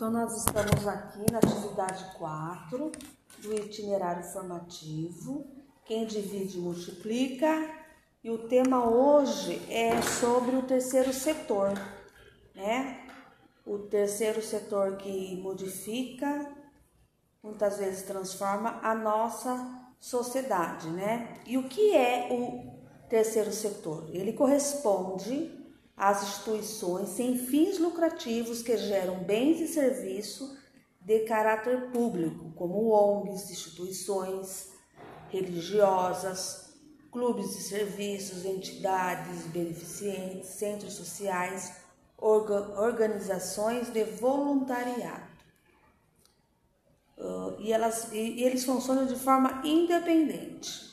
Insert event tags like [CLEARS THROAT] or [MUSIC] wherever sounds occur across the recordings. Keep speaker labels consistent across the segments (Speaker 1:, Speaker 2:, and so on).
Speaker 1: Então, nós estamos aqui na atividade 4 do itinerário formativo. Quem divide multiplica. E o tema hoje é sobre o terceiro setor, né? O terceiro setor que modifica, muitas vezes transforma a nossa sociedade, né? E o que é o terceiro setor? Ele corresponde às instituições sem fins lucrativos que geram bens e serviços de caráter público, como ONGs, instituições religiosas, clubes de serviços, entidades beneficentes, centros sociais, organizações de voluntariado. Uh, e, elas, e, eles funcionam de forma independente.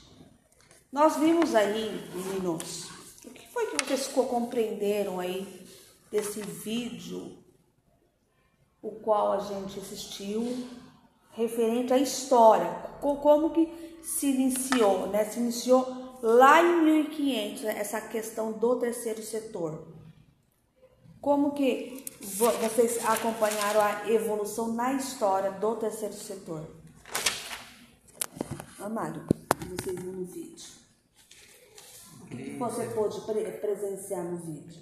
Speaker 1: Nós vimos aí, meninos, que compreenderam aí desse vídeo, o qual a gente assistiu, referente à história, como que se iniciou, né? Se iniciou lá em 1500 essa questão do terceiro setor. Como que vocês acompanharam a evolução na história do terceiro setor? Amário, vocês viram no vídeo. O que você pôde presenciar no vídeo?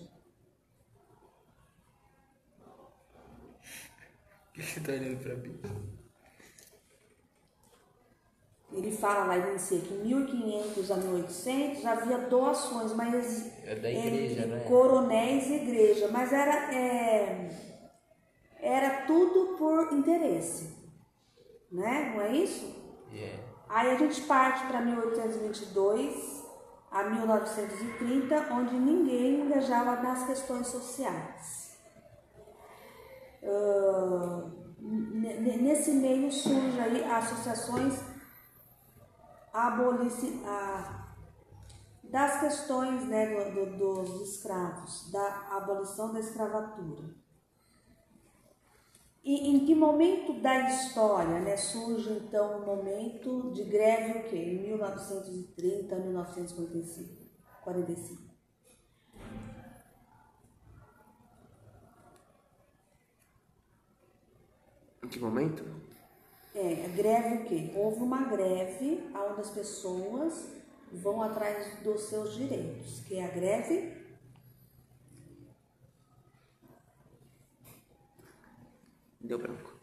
Speaker 2: O que você está olhando para mim?
Speaker 1: Ele fala lá em si que em 1500 a 1800 havia doações, mas
Speaker 2: é da igreja,
Speaker 1: entre
Speaker 2: né?
Speaker 1: coronéis e igreja, mas era é, era tudo por interesse, né? Não é isso?
Speaker 2: Yeah.
Speaker 1: Aí a gente parte para 1822 a 1930, onde ninguém engajava nas questões sociais. Uh, nesse meio surgem aí associações abolici, a, das questões né, do, do, dos escravos, da abolição da escravatura. E em que momento da história né, surge então o momento de greve o quê? Em 1930, 1945. 45.
Speaker 2: Em que momento?
Speaker 1: É, greve o quê? Houve uma greve onde as pessoas vão atrás dos seus direitos, que é a greve
Speaker 2: Deu branco.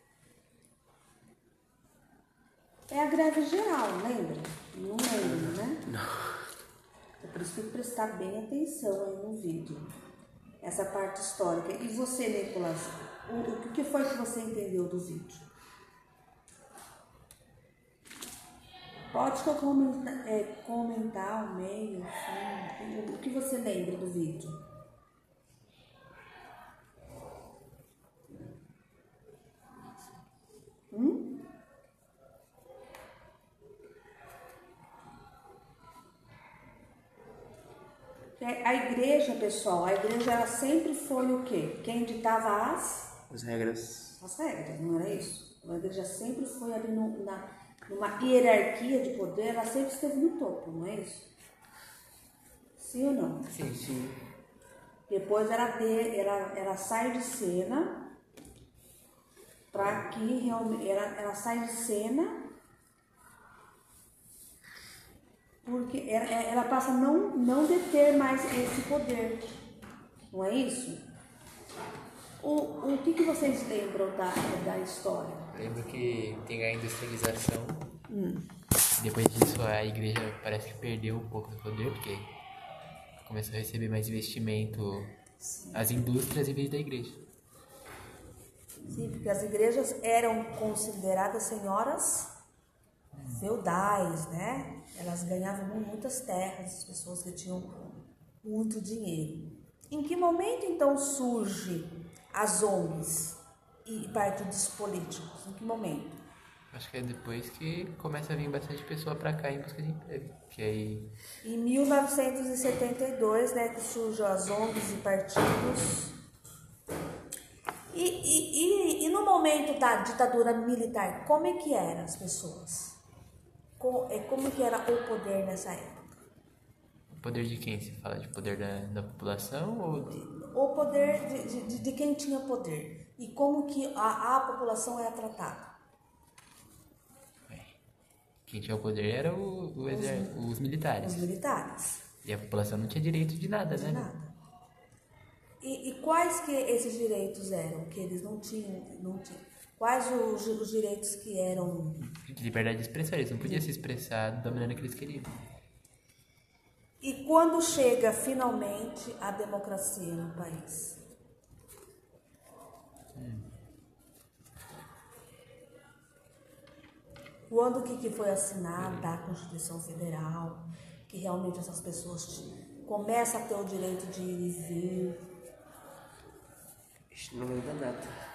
Speaker 1: É a greve geral, lembra? Não lembro, né?
Speaker 2: Não.
Speaker 1: É por isso que tem que prestar bem atenção aí no vídeo. Essa parte histórica. E você, Nicolas, o, o que foi que você entendeu do vídeo? Pode comentar, é, comentar o meio, assim, o que você lembra do vídeo? Hum? A igreja, pessoal, a igreja ela sempre foi o quê? Quem ditava as?
Speaker 2: As regras.
Speaker 1: As regras, não era isso? A igreja sempre foi ali no, na, numa hierarquia de poder, ela sempre esteve no topo, não é isso? Sim ou não?
Speaker 2: Sim, sim.
Speaker 1: Depois ela, de, ela, ela sai de cena para que realmente ela, ela sai de cena porque ela, ela passa a não, não deter mais esse poder. Não é isso? O, o que, que vocês lembram da, da história?
Speaker 2: Lembro que tem a industrialização.
Speaker 1: Hum.
Speaker 2: Depois disso, a igreja parece que perdeu um pouco do poder, porque começou a receber mais investimento as indústrias em vez da igreja.
Speaker 1: Sim, porque as igrejas eram consideradas senhoras feudais, né? Elas ganhavam muitas terras, as pessoas que tinham muito dinheiro. Em que momento então surge as ONGs e partidos políticos? Em que momento?
Speaker 2: Acho que é depois que começa a vir bastante pessoa para cá em busca de emprego. Que aí...
Speaker 1: Em 1972, né, que surgem as ONGs e partidos. E, e, e, e no momento da ditadura militar, como é que eram as pessoas? Como, como que era o poder nessa época?
Speaker 2: O poder de quem? Você fala de poder da, da população ou...
Speaker 1: o poder de, de, de quem tinha poder e como que a, a população era tratada.
Speaker 2: Quem tinha o poder era o, o exer... os, militares.
Speaker 1: Os militares.
Speaker 2: E a população não tinha direito de nada,
Speaker 1: De
Speaker 2: né?
Speaker 1: nada. E, e quais que esses direitos eram que eles não tinham? Não tinham? Quais os, os direitos que eram
Speaker 2: Liberdade de expressão, eles não podiam se expressar da maneira que eles queriam.
Speaker 1: E quando chega finalmente a democracia no país? Quando que, que foi assinada a Constituição Federal, que realmente essas pessoas começam a ter o direito de ir e vir?
Speaker 3: Não lembro da data.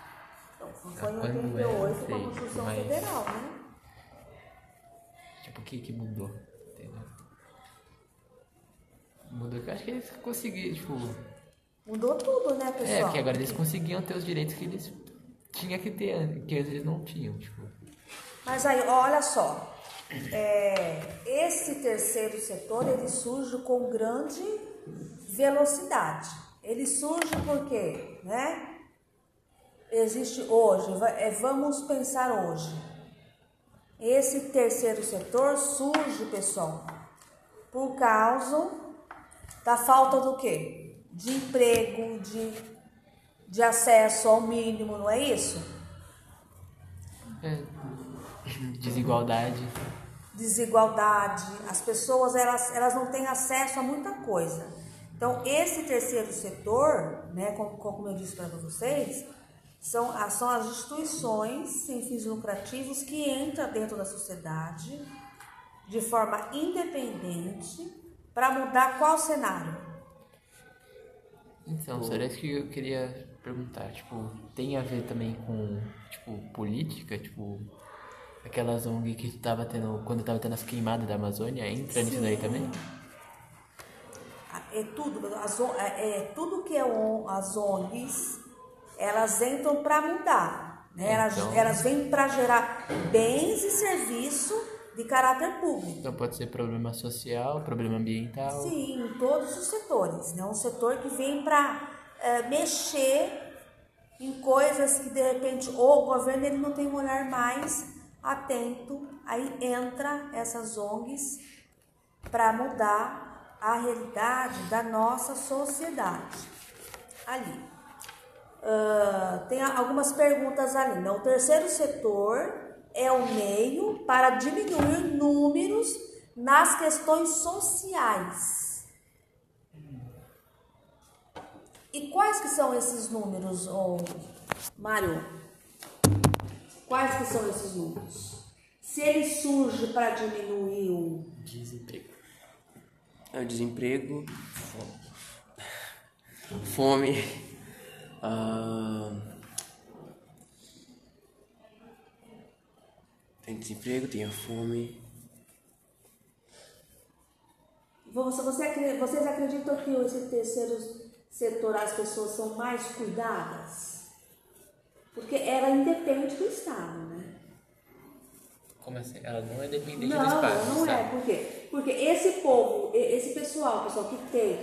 Speaker 1: Então, foi em
Speaker 2: quando é,
Speaker 1: 88 com a Constituição
Speaker 2: mas-
Speaker 1: Federal, né?
Speaker 2: Tipo, o que que mudou? Entendeu? Mudou que eu acho que eles conseguiram, tipo...
Speaker 1: Mudou tudo, né, pessoal?
Speaker 2: É, porque agora eles conseguiam ter os direitos que eles tinham que ter, que eles não tinham, tipo...
Speaker 1: Mas aí, olha só, é, esse terceiro setor ele surge com grande velocidade. Ele surge porque, né? Existe hoje, é, vamos pensar hoje. Esse terceiro setor surge, pessoal, por causa da falta do quê? De emprego, de, de acesso ao mínimo, não é isso?
Speaker 2: É, desigualdade.
Speaker 1: desigualdade, as pessoas elas, elas não têm acesso a muita coisa. Então, esse terceiro setor, né, como, como eu disse para vocês, são, as- são as instituições sem fins lucrativos que entram dentro da sociedade de forma independente para mudar qual cenário?
Speaker 2: Então, será que eu queria perguntar, tipo, tem a ver também com, tipo, política, tipo, aquelas ONG que tava tendo, quando tava tendo as queimadas da Amazônia, entra nisso daí também?
Speaker 1: É tudo, as, é, é tudo que é on- as ONGs, elas entram para mudar, né? Elas,
Speaker 2: Então-
Speaker 1: elas vêm para gerar bens e serviço de caráter público.
Speaker 2: Então pode ser problema social, problema ambiental.
Speaker 1: Sim, em todos os setores, né? Um setor que vem para mexer em coisas que de repente ou o governo ele não tem um olhar mais atento, aí entra essas ONGs para mudar a realidade da nossa sociedade. Ali. Ah, tem algumas perguntas ali. Né? O terceiro setor é o meio para diminuir números nas questões sociais. E quais que são esses números, ô, Mário? Quais que são esses números? Se ele surge para diminuir o
Speaker 3: Desemprego. É o desemprego, fome. Fome. Ah, tem desemprego, tem a fome.
Speaker 1: Você, você vocês acreditam que esse terceiro setor as pessoas são mais cuidadas? Porque ela independe do Estado, né?
Speaker 2: Como assim? Ela não é dependente
Speaker 1: Não,
Speaker 2: do espaço.
Speaker 1: não é.
Speaker 2: sabe?
Speaker 1: Por quê? Porque esse povo, esse pessoal, pessoal que tem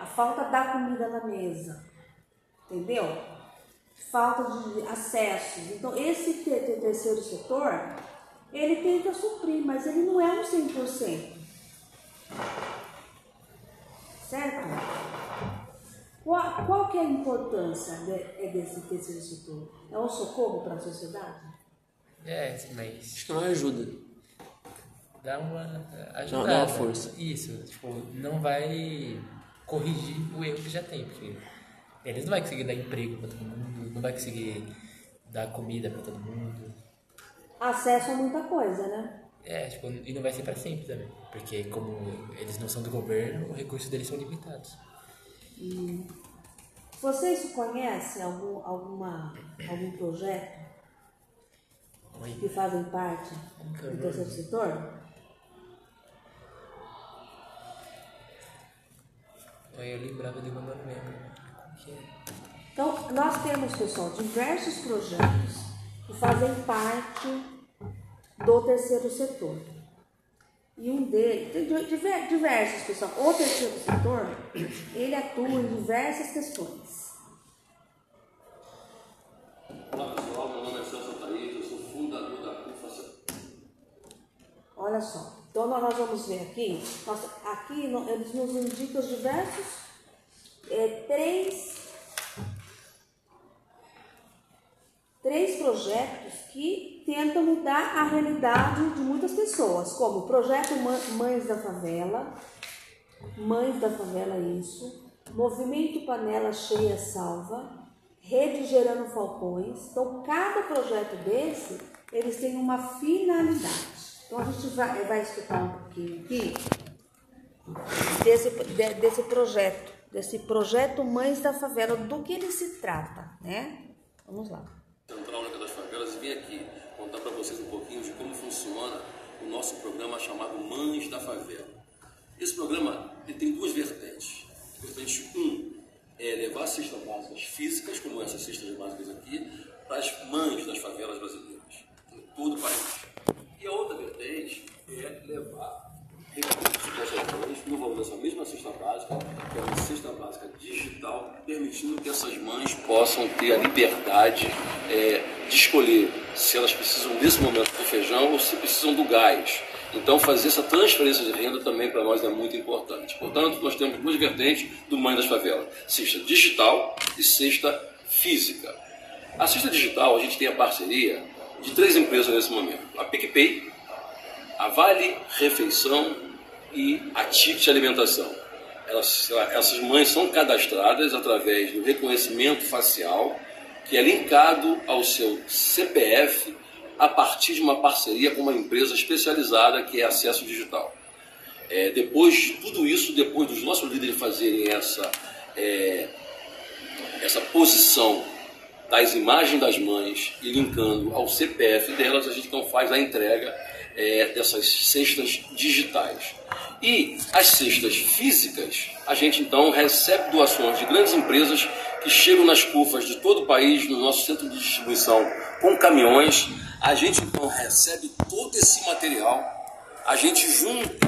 Speaker 1: a falta da comida na mesa, entendeu? Falta de acessos. Então, esse te- te- terceiro setor, ele tenta suprir, mas ele não é um 100%. Certo? Qual, qual que é a importância de- é desse terceiro setor? É um socorro para a sociedade?
Speaker 2: É, mas
Speaker 3: Acho que não ajuda.
Speaker 2: dá uma
Speaker 3: Não,
Speaker 2: ajudada.
Speaker 3: dá uma força.
Speaker 2: Isso, tipo, não vai corrigir o erro que já tem, porque eles não vai conseguir dar emprego pra todo mundo, não vai conseguir dar comida pra todo mundo.
Speaker 1: Acesso a muita coisa, né?
Speaker 2: É, tipo, e não vai ser pra sempre também, porque como eles não são do governo, os recursos deles são limitados.
Speaker 1: Vocês conhecem algum, alguma, algum projeto
Speaker 2: Oi.
Speaker 1: que fazem parte
Speaker 2: que é
Speaker 1: do terceiro setor?
Speaker 2: Aí eu lembrava de uma, mas não lembro.
Speaker 1: Então, nós temos, pessoal, diversos projetos que fazem parte do terceiro setor. E um deles, diversos, pessoal. O terceiro setor, ele atua em diversas questões.
Speaker 4: Olá, pessoal. Meu nome é Celso Thaís, eu sou fundador da CUFA.
Speaker 1: Olha só. Então, nós vamos ver aqui. Aqui, eles nos indicam diversos, é, três projetos que tentam mudar a realidade de muitas pessoas, como o projeto Mães da Favela, Mães da Favela, isso. Movimento Panela Cheia Salva. Rede Gerando Falcões. Então, cada projeto desse, eles têm uma finalidade. Então, a gente vai, vai explicar um pouquinho aqui desse, de- desse projeto, desse projeto Mães da Favela, do que ele se trata, né? Vamos lá.
Speaker 4: Central Única das Favelas e vim aqui contar para vocês um pouquinho de como funciona o nosso programa chamado Mães da Favela. Esse programa tem duas vertentes. Vertente 1 um é levar cestas básicas físicas, como essas cestas básicas aqui, para as mães das favelas brasileiras, em todo o país. E a outra vertente é levar recursos para essas mães no valor dessa mesma cesta básica, que é uma cesta básica digital, permitindo que essas mães possam ter a liberdade é, de escolher se elas precisam nesse momento do feijão ou se precisam do gás. Então, fazer essa transferência de renda também para nós é muito importante. Portanto, nós temos duas vertentes do Mãe das Favelas: cesta digital e cesta física. A cesta digital, a gente tem a parceria de três empresas nesse momento: a PicPay, a Vale Refeição e a Ticket Alimentação. Elas, essas mães são cadastradas através do reconhecimento facial, que é linkado ao seu CPF a partir de uma parceria com uma empresa especializada que é Acesso Digital. É, depois de tudo isso, depois dos nossos líderes fazerem essa, é, essa posição das imagens das mães e linkando ao CPF delas, a gente então faz a entrega é, dessas cestas digitais. E as cestas físicas, a gente então recebe doações de grandes empresas que chegam nas curvas de todo o país, no nosso centro de distribuição, com caminhões. A gente então recebe todo esse material, a gente junta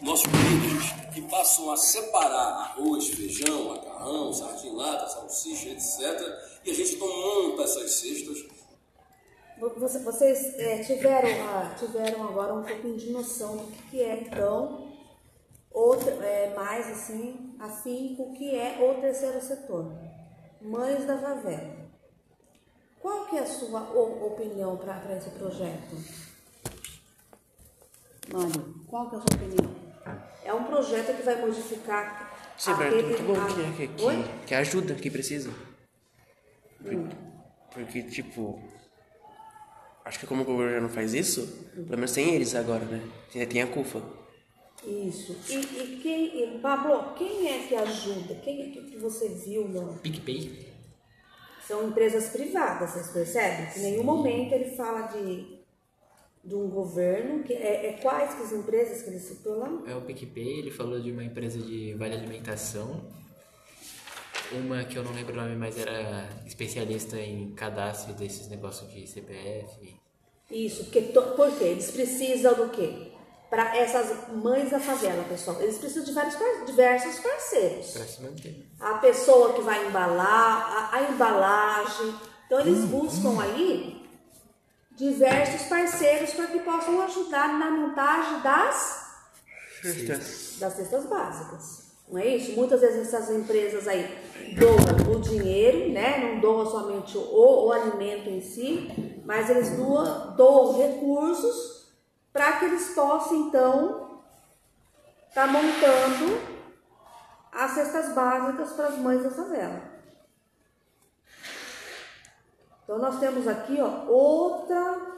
Speaker 4: nossos líderes que passam a separar arroz, feijão, macarrão, lata, salsicha, etc. E a gente então monta essas cestas
Speaker 1: Você- Vocês é, tiveram, tiveram agora um pouquinho de noção do que, é, então, outra, é, mais assim, o que é o terceiro setor. Mães da favela. Qual que é a sua opinião para esse projeto? Mário, qual que é a sua opinião? É um projeto que vai modificar
Speaker 3: Sim, Berto,
Speaker 1: aquele-
Speaker 3: muito bom que, que, que, que ajuda, que precisa. Por- Porque, tipo, acho que como o governo faz isso, pelo menos tem eles agora, né? Tem, tem a CUFA.
Speaker 1: Isso. E, e quem, e, Pablo, quem é que ajuda? Quem é que, você viu? No...
Speaker 2: PicPay?
Speaker 1: São empresas privadas, vocês percebem? Em nenhum momento ele fala de, de um governo. Que é, é quais que as empresas que ele citou lá?
Speaker 2: É o PicPay, ele falou de uma empresa de vale alimentação. Uma que eu não lembro o nome, mas era especialista em cadastro desses negócios de CPF.
Speaker 1: Isso, porque to, por quê? Eles precisam do quê? Para essas mães da favela, pessoal. Eles precisam de vários, diversos parceiros. A pessoa que vai embalar, a, a embalagem. Então eles buscam aí diversos parceiros para que possam ajudar na montagem das, das cestas básicas. Não é isso? Muitas vezes essas empresas aí doam o dinheiro, né? Não doam somente o, o alimento em si, mas eles doam, doam recursos para que eles possam então estar montando as cestas básicas para as mães da favela. Então nós temos aqui, ó, outra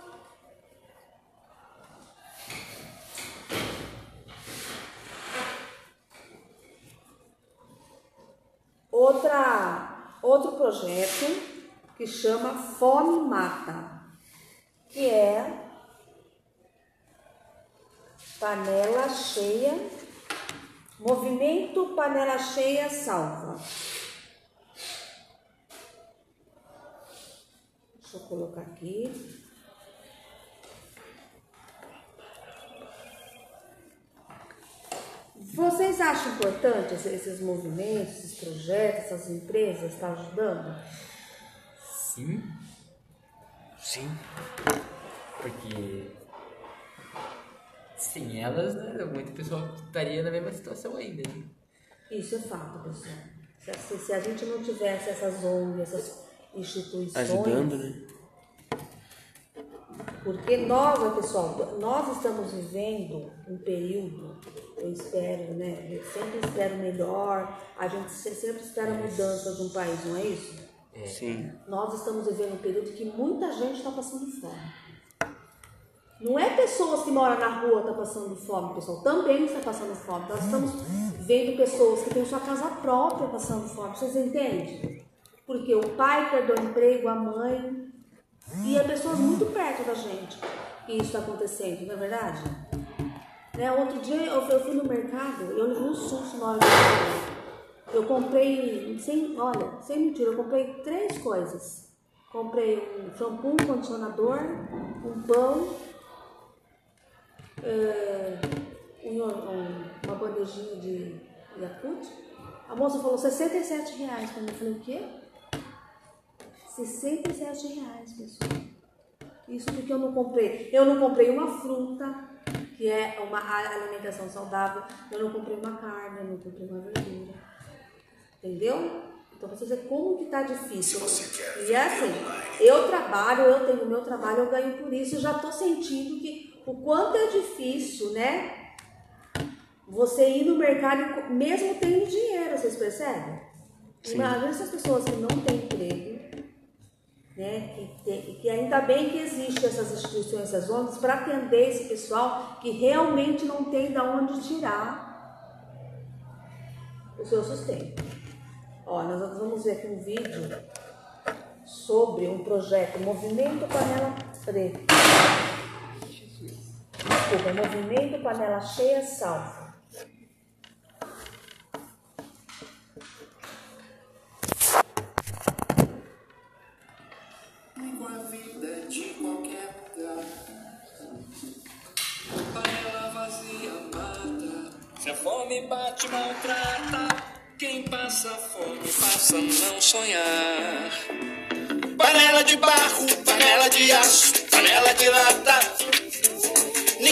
Speaker 1: outra outro projeto que chama Fome Mata, que é panela cheia Movimento Panela Cheia Salva. Deixa eu colocar aqui. Vocês acham importante esse- esses movimentos, esses projetos, essas empresas estar ajudando?
Speaker 2: Sim,
Speaker 3: Sim.
Speaker 2: porque Sem elas, né? Muita pessoa estaria na mesma situação ainda. Né?
Speaker 1: Isso é fato, pessoal. Se, se- a gente não tivesse essas ONGs, essas instituições.
Speaker 3: Ajudando, né?
Speaker 1: Porque nós, pessoal, nós estamos vivendo um período, eu espero, né? Eu sempre espero melhor, a gente se- sempre espera mudança de um país, não é isso?
Speaker 3: Sim.
Speaker 1: Nós estamos vivendo um período que muita gente está passando fome. Não é pessoas que moram na rua estão passando fome, pessoal. Também está passando fome. Nós estamos vendo pessoas que têm sua casa própria passando fome. Vocês entendem? Porque o pai perdeu o emprego, a mãe. E é pessoas muito perto da gente que isso está acontecendo, não é verdade? Né? Outro dia eu fui, eu fui no mercado, eu levei um susto na hora. Eu comprei, sem, olha, sem mentira, eu comprei três coisas. Comprei um shampoo, um condicionador, um pão, é, um- um- uma bandejinha de Yakult. A moça falou 67 reais mim. Eu falei, o quê? 67 reais, pessoal. Isso porque eu não comprei. Eu não comprei uma fruta, que é uma alimentação saudável. Eu não comprei uma carne, eu não comprei uma verdura. Entendeu? Então você vê como que tá difícil. E é assim, eu trabalho, eu tenho o meu trabalho, eu ganho por isso, eu já tô sentindo que o quanto é difícil, né? Você ir no mercado, mesmo tendo dinheiro, vocês percebem? Imagina essas pessoas que não têm emprego, né? Que, tem- que ainda bem que existem essas instituições, essas ONGs, para atender esse pessoal que realmente não tem de onde tirar o seu sustento. Ó, nós vamos ver aqui um vídeo sobre um projeto Movimento Panela Preta. Desculpa, Movimento Panela Cheia Salva.
Speaker 5: Com a vida de qualquer lugar. Panela vazia mata. Se a fome bate, maltrata. Quem passa fome passa não sonhar. Panela de barro, panela de aço, panela de lata.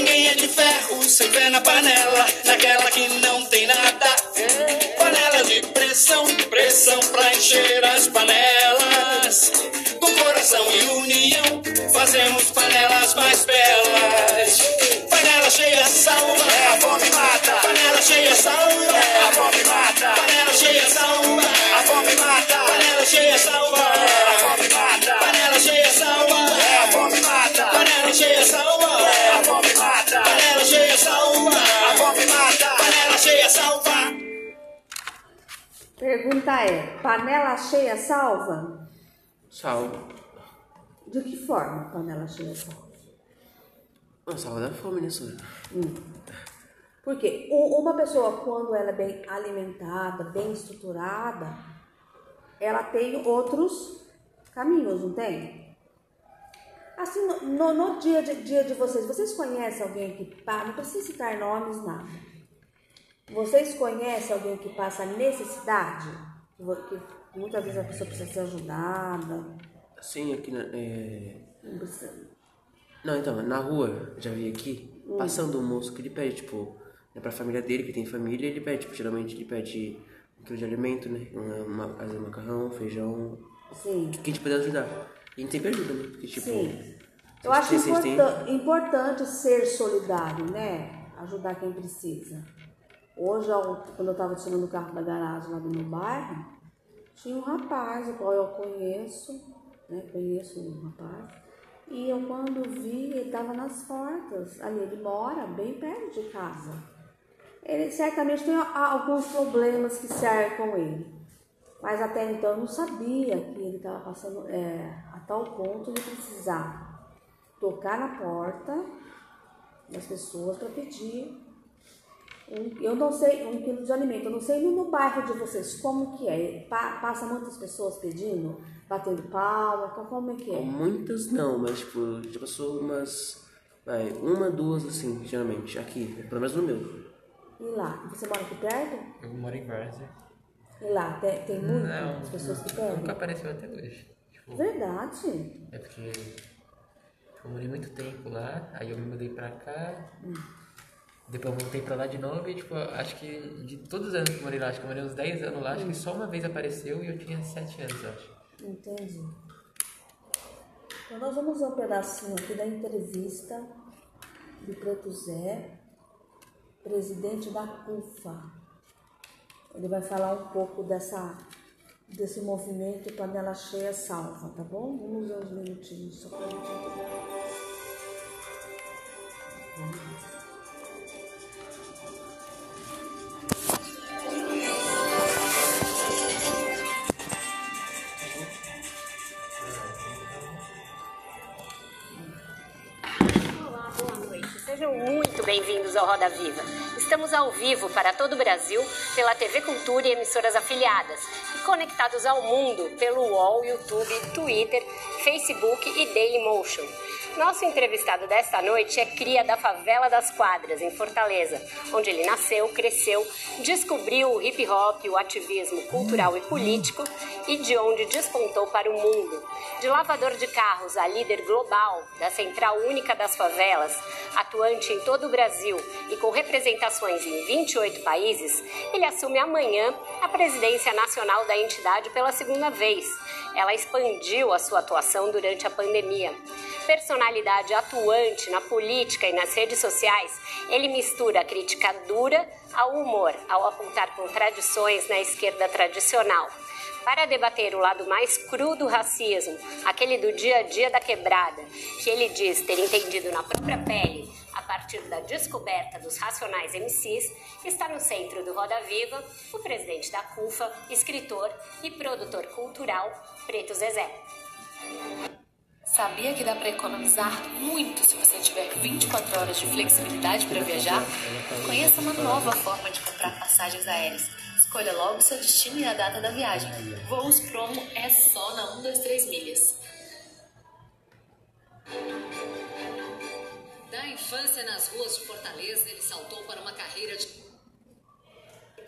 Speaker 5: Ninguém é de ferro sem pé na panela, naquela que não tem nada. Panela de pressão, pressão pra encher as panelas. Com coração e união, fazemos panelas mais belas. Panela cheia salva, é a fome mata. Panela cheia salva, é a fome mata.
Speaker 1: Pergunta é: panela cheia salva?
Speaker 3: Salva.
Speaker 1: De que forma panela cheia salva?
Speaker 3: Não, salva da fome, né, senhora?
Speaker 1: Porque u- uma pessoa, quando ela é bem alimentada, bem estruturada, ela tem outros caminhos, não tem? Assim, no, no- no dia, de, dia de vocês, vocês conhecem alguém que não precisa citar nomes, nada. Vocês conhecem alguém que passa necessidade? Que, muitas vezes a pessoa precisa ser ajudada.
Speaker 3: Sim, aqui na. É...
Speaker 1: Não
Speaker 3: então, na rua, já vi aqui, passando um moço que ele pede, tipo, é pra família dele, que tem família, ele pede, tipo, geralmente ele pede um quilo de alimento, né? Uma, uma, vezes macarrão, feijão,
Speaker 1: Sim.
Speaker 3: que a gente puder ajudar. E a gente sempre ajuda, né? Porque, tipo,
Speaker 1: Sim. Eu acho
Speaker 3: vocês têm-
Speaker 1: importan- importante ser solidário, né? Ajudar quem precisa. Hoje, quando eu estava tirando o carro da garagem lá do meu bairro, tinha um rapaz, o qual eu conheço, né? Conheço um rapaz. E eu, quando vi, ele estava nas portas. Ali, ele mora bem perto de casa. Ele certamente tem alguns problemas que cercam ele. Mas até então eu não sabia que ele estava passando é, a tal ponto de precisar tocar na porta das pessoas para pedir. Um, eu não sei, um quilo de alimento. Eu não sei no, no bairro de vocês como que é. Pa- passa muitas pessoas pedindo, batendo palma, co- como é que é?
Speaker 3: muitas não, mas, tipo, já passou umas, vai, uma, duas, assim, geralmente, aqui, pelo menos no meu.
Speaker 1: E lá? Você mora aqui perto?
Speaker 2: Eu moro em Várzea.
Speaker 1: E lá? Tem, tem muitas
Speaker 2: Não,
Speaker 1: pessoas que
Speaker 2: nunca
Speaker 1: pedem?
Speaker 2: apareceu até hoje. Tipo,
Speaker 1: Verdade.
Speaker 2: é porque eu morei muito tempo lá, aí eu me mudei pra cá. Depois eu voltei pra lá de novo e, tipo, acho que de todos os anos que eu morei lá, acho que eu morei uns 10 anos lá, acho que só uma vez apareceu e eu tinha 7 anos, eu acho.
Speaker 1: Entendi. Então nós vamos ver um pedacinho aqui da entrevista do Preto Zé, presidente da CUFA. Ele vai falar um pouco dessa, desse movimento Panela Cheia Salva, tá bom? Vamos ver uns minutinhos só pra gente entender.
Speaker 6: Roda Viva. Estamos ao vivo para todo o Brasil pela TV Cultura e emissoras afiliadas e conectados ao mundo pelo UOL, YouTube, Twitter, Facebook e Dailymotion. Nosso entrevistado desta noite é cria da favela das Quadras, em Fortaleza, onde ele nasceu, cresceu, descobriu o hip hop, o ativismo cultural e político e de onde despontou para o mundo. De lavador de carros a líder global da Central Única das Favelas, atuante em todo o Brasil e com representações em 28 países, ele assume amanhã a presidência nacional da entidade pela segunda vez. Ela expandiu a sua atuação durante a pandemia. Personalidade atuante na política e nas redes sociais, ele mistura a crítica dura ao humor, ao apontar contradições na esquerda tradicional. Para debater o lado mais cru do racismo, aquele do dia a dia da quebrada, que ele diz ter entendido na própria pele a partir da descoberta dos racionais MCs, está no centro do Roda Viva o presidente da CUFA, escritor e produtor cultural Preto Zezé.
Speaker 7: Sabia que dá para economizar muito se você tiver 24 horas de flexibilidade para viajar? Conheça uma nova forma de comprar passagens aéreas. Escolha logo seu destino e a data da viagem. Voos Promo é só na 123 milhas.
Speaker 8: Da infância nas ruas de Fortaleza, ele saltou para uma carreira de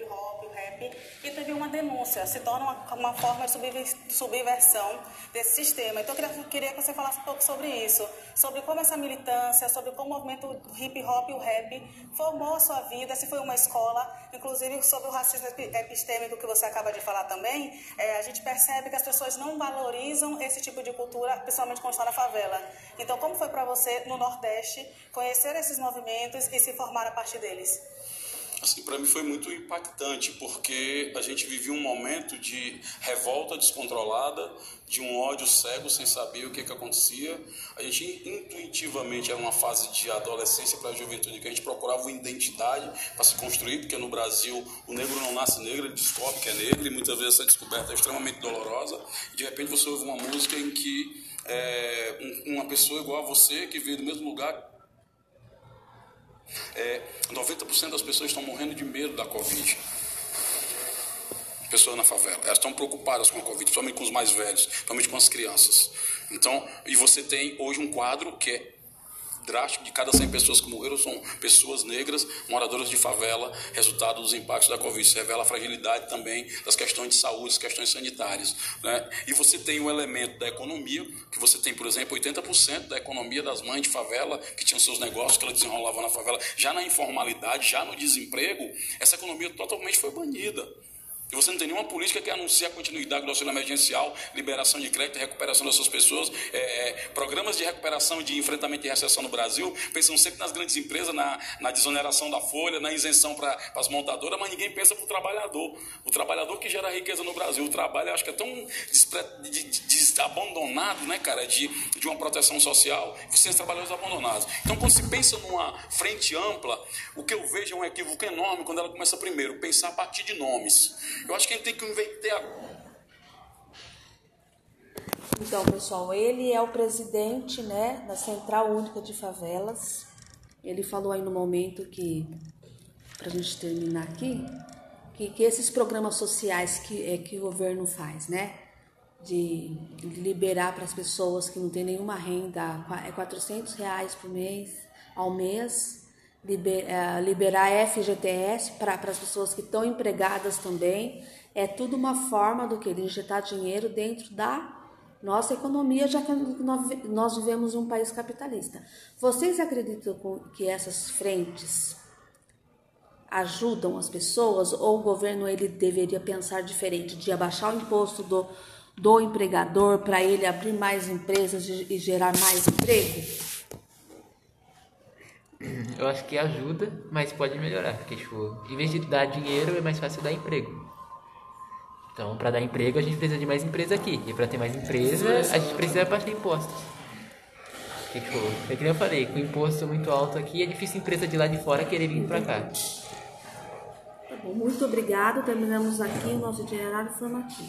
Speaker 9: hip hop, o rap, e teve uma denúncia, se torna uma, uma forma de subver- subversão desse sistema. Então eu queria, queria que você falasse um pouco sobre isso, sobre como essa militância, sobre como o movimento hip hop e o rap formou a sua vida, se foi uma escola, inclusive sobre o racismo epi- epistêmico que você acaba de falar também, é, a gente percebe que as pessoas não valorizam esse tipo de cultura, principalmente quando está na favela. Então como foi para você, no Nordeste, conhecer esses movimentos e se formar a partir deles?
Speaker 10: Assim, para mim foi muito impactante, porque a gente vivia um momento de revolta descontrolada, de um ódio cego sem saber o que, que acontecia. A gente intuitivamente era uma fase de adolescência para a juventude que a gente procurava uma identidade para se construir, porque no Brasil o negro não nasce negro, ele descobre que é negro e muitas vezes essa descoberta é extremamente dolorosa. E de repente você ouve uma música em que é, um- uma pessoa igual a você, que veio do mesmo lugar, é, 90% das pessoas estão morrendo de medo da Covid. Pessoas na favela. Elas estão preocupadas com a Covid, principalmente com os mais velhos, principalmente com as crianças. Então, e você tem hoje um quadro que é drástico de cada 100 pessoas que morreram são pessoas negras, moradoras de favela, resultado dos impactos da Covid. Isso revela a fragilidade também das questões de saúde, das questões sanitárias. Né? E você tem o elemento da economia, que você tem, por exemplo, 80% da economia das mães de favela, que tinham seus negócios, que elas desenrolavam na favela, já na informalidade, já no desemprego, essa economia totalmente foi banida. E você não tem nenhuma política que anuncie a continuidade do auxílio emergencial, liberação de crédito, recuperação dessas pessoas, é, programas de recuperação de enfrentamento de recessão no Brasil, pensam sempre nas grandes empresas, na, na desoneração da folha, na isenção para as montadoras, mas ninguém pensa para o trabalhador. O trabalhador que gera riqueza no Brasil. O trabalho, acho que é tão despre, de, de, de, abandonado, né, cara, de, de uma proteção social, vocês trabalhadores abandonados. Então, quando se pensa numa frente ampla, o que eu vejo é um equívoco enorme quando ela começa primeiro, pensar a partir de nomes. Eu acho que a gente tem que inventar.
Speaker 1: Então, pessoal, ele é o presidente né, da Central Única de Favelas. Ele falou aí no momento que, para a gente terminar aqui, que, que esses programas sociais que, é, que o governo faz, né? De liberar para as pessoas que não têm nenhuma renda, é 400 reais por mês, ao mês, liberar FGTS para as pessoas que estão empregadas também. É tudo uma forma do que? De injetar dinheiro dentro da nossa economia, já que nós vivemos um país capitalista. Vocês acreditam que essas frentes ajudam as pessoas ou o governo ele deveria pensar diferente de abaixar o imposto do, do empregador para ele abrir mais empresas e gerar mais emprego? [CLEARS THROAT]
Speaker 2: Eu acho que ajuda, mas pode melhorar. Porque, tipo, em vez de dar dinheiro, é mais fácil dar emprego. Então, para dar emprego, a gente precisa de mais empresa aqui. E para ter mais empresa, a gente precisa baixar impostos. Porque, tipo, é que nem eu falei, com imposto muito alto aqui, é difícil empresa de lá de fora querer vir para cá.
Speaker 1: Tá bom, muito obrigado. Terminamos aqui o nosso itinerário formativo.